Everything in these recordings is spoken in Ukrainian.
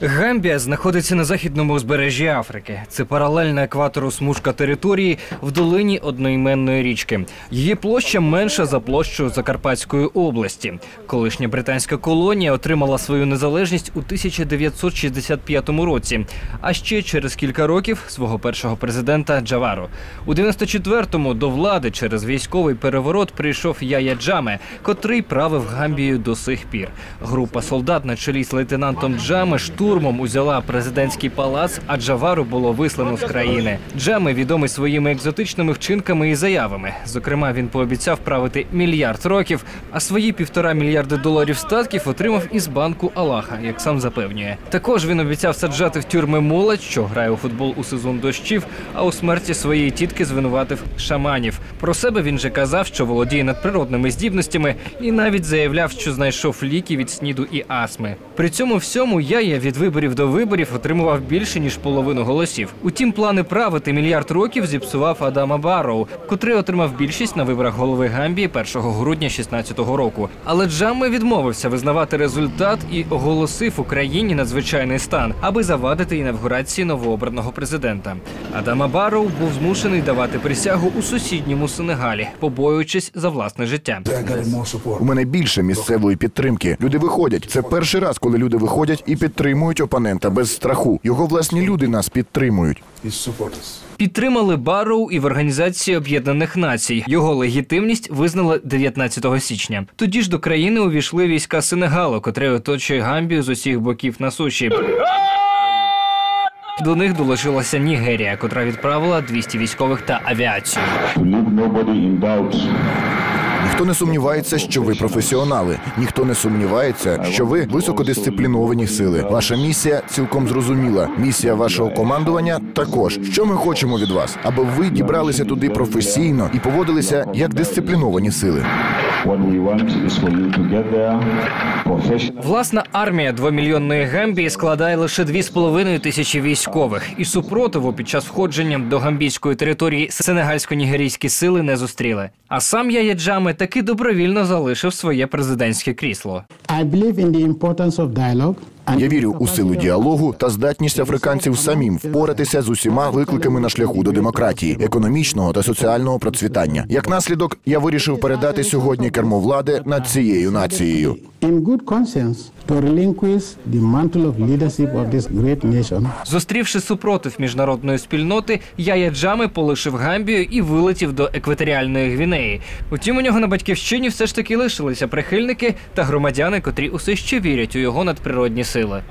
Гамбія знаходиться на західному узбережжі Африки. Це паралельна екватору смужка території в долині одноіменної річки. Її площа менша за площу Закарпатської області. Колишня британська колонія отримала свою незалежність у 1965 році, а ще через кілька років свого першого президента Джавару. У 94-му до влади через військовий переворот прийшов Яя Джаме, котрий правив Гамбією до сих пір. Група солдат на чолі з лейтенантом Джаме штурмом узяла президентський палац, а Джавару було вислано з країни. Джаме відомий своїми екзотичними вчинками і заявами. Зокрема, він пообіцяв правити мільярд років, а свої півтора мільярди доларів статків отримав із банку Аллаха, як сам запевнює. Також він обіцяв саджати в тюрми молодь, що грає у футбол у сезон дощів, а у смерті своєї тітки звинуватив шаманів. Про себе він же казав, що володіє надприродними здібностями, і навіть заявляв, що знайшов ліки від сніду і астми. При цьому всьому Яя від виборів до виборів отримував більше ніж половину голосів. Утім, плани правити мільярд років зіпсував Адама Барроу, котрий отримав більшість на виборах голови Гамбії 1 грудня 16-го року. Але Джамме відмовився визнавати результат і оголосив Україні надзвичайний стан, аби завадити інавгурації новообраного президента. Адама Барроу був змушений давати присягу у сусідньому Сенегалі, побоюючись за власне життя. У мене більше місцевої підтримки. Люди виходять. Це перший раз, коли люди виходять і підтримують опонента без страху. Його власні люди нас підтримують. Підтримали Барроу і в Організації Об'єднаних Націй. Його легітимність визнали 19 січня. Тоді ж до країни увійшли війська Сенегалу, котрий оточує Гамбію з усіх боків на суші. До них долучилася Нігерія, котра відправила 200 військових та авіацію. Ніхто не сумнівається, що ви професіонали. Ніхто не сумнівається, що ви високодисципліновані сили. Ваша місія цілком зрозуміла. Місія вашого командування також. Що ми хочемо від вас, аби ви дібралися туди професійно і поводилися як дисципліновані сили. What we want is for you to get there professional. Власна армія двомільйонної Гамбії складає лише 2,5 тисячі військових, і супротиву під час входження до гамбійської території сенегальсько-нігерійські сили не зустріли. А сам Яя Джаме таки добровільно залишив своє президентське крісло. I believe in the importance of dialogue. Я вірю у силу діалогу та здатність африканців самим впоратися з усіма викликами на шляху до демократії, економічного та соціального процвітання. Як наслідок, я вирішив передати сьогодні кермо влади над цією нацією. Зустрівши супротив міжнародної спільноти, Яя Джами полишив Гамбію і вилетів до екваторіальної Гвінеї. Утім, у нього на батьківщині все ж таки лишилися прихильники та громадяни, котрі усе ще вірять у його надприродні сили.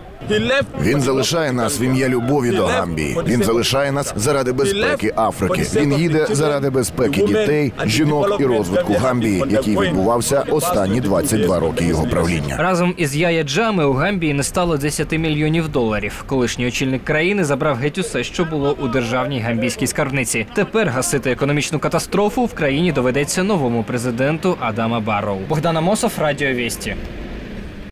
Він залишає нас в ім'я любові до Гамбії. Він залишає нас заради безпеки Африки. Він їде заради безпеки дітей, жінок і розвитку Гамбії, який відбувався останні 22 роки його правління. Разом із Яя Джами у Гамбії не стало 10 мільйонів доларів. Колишній очільник країни забрав геть усе, що було у державній гамбійській скарбниці. Тепер гасити економічну катастрофу в країні доведеться новому президенту Адама Барроу. Богдана Мосов, Радіо Вісті.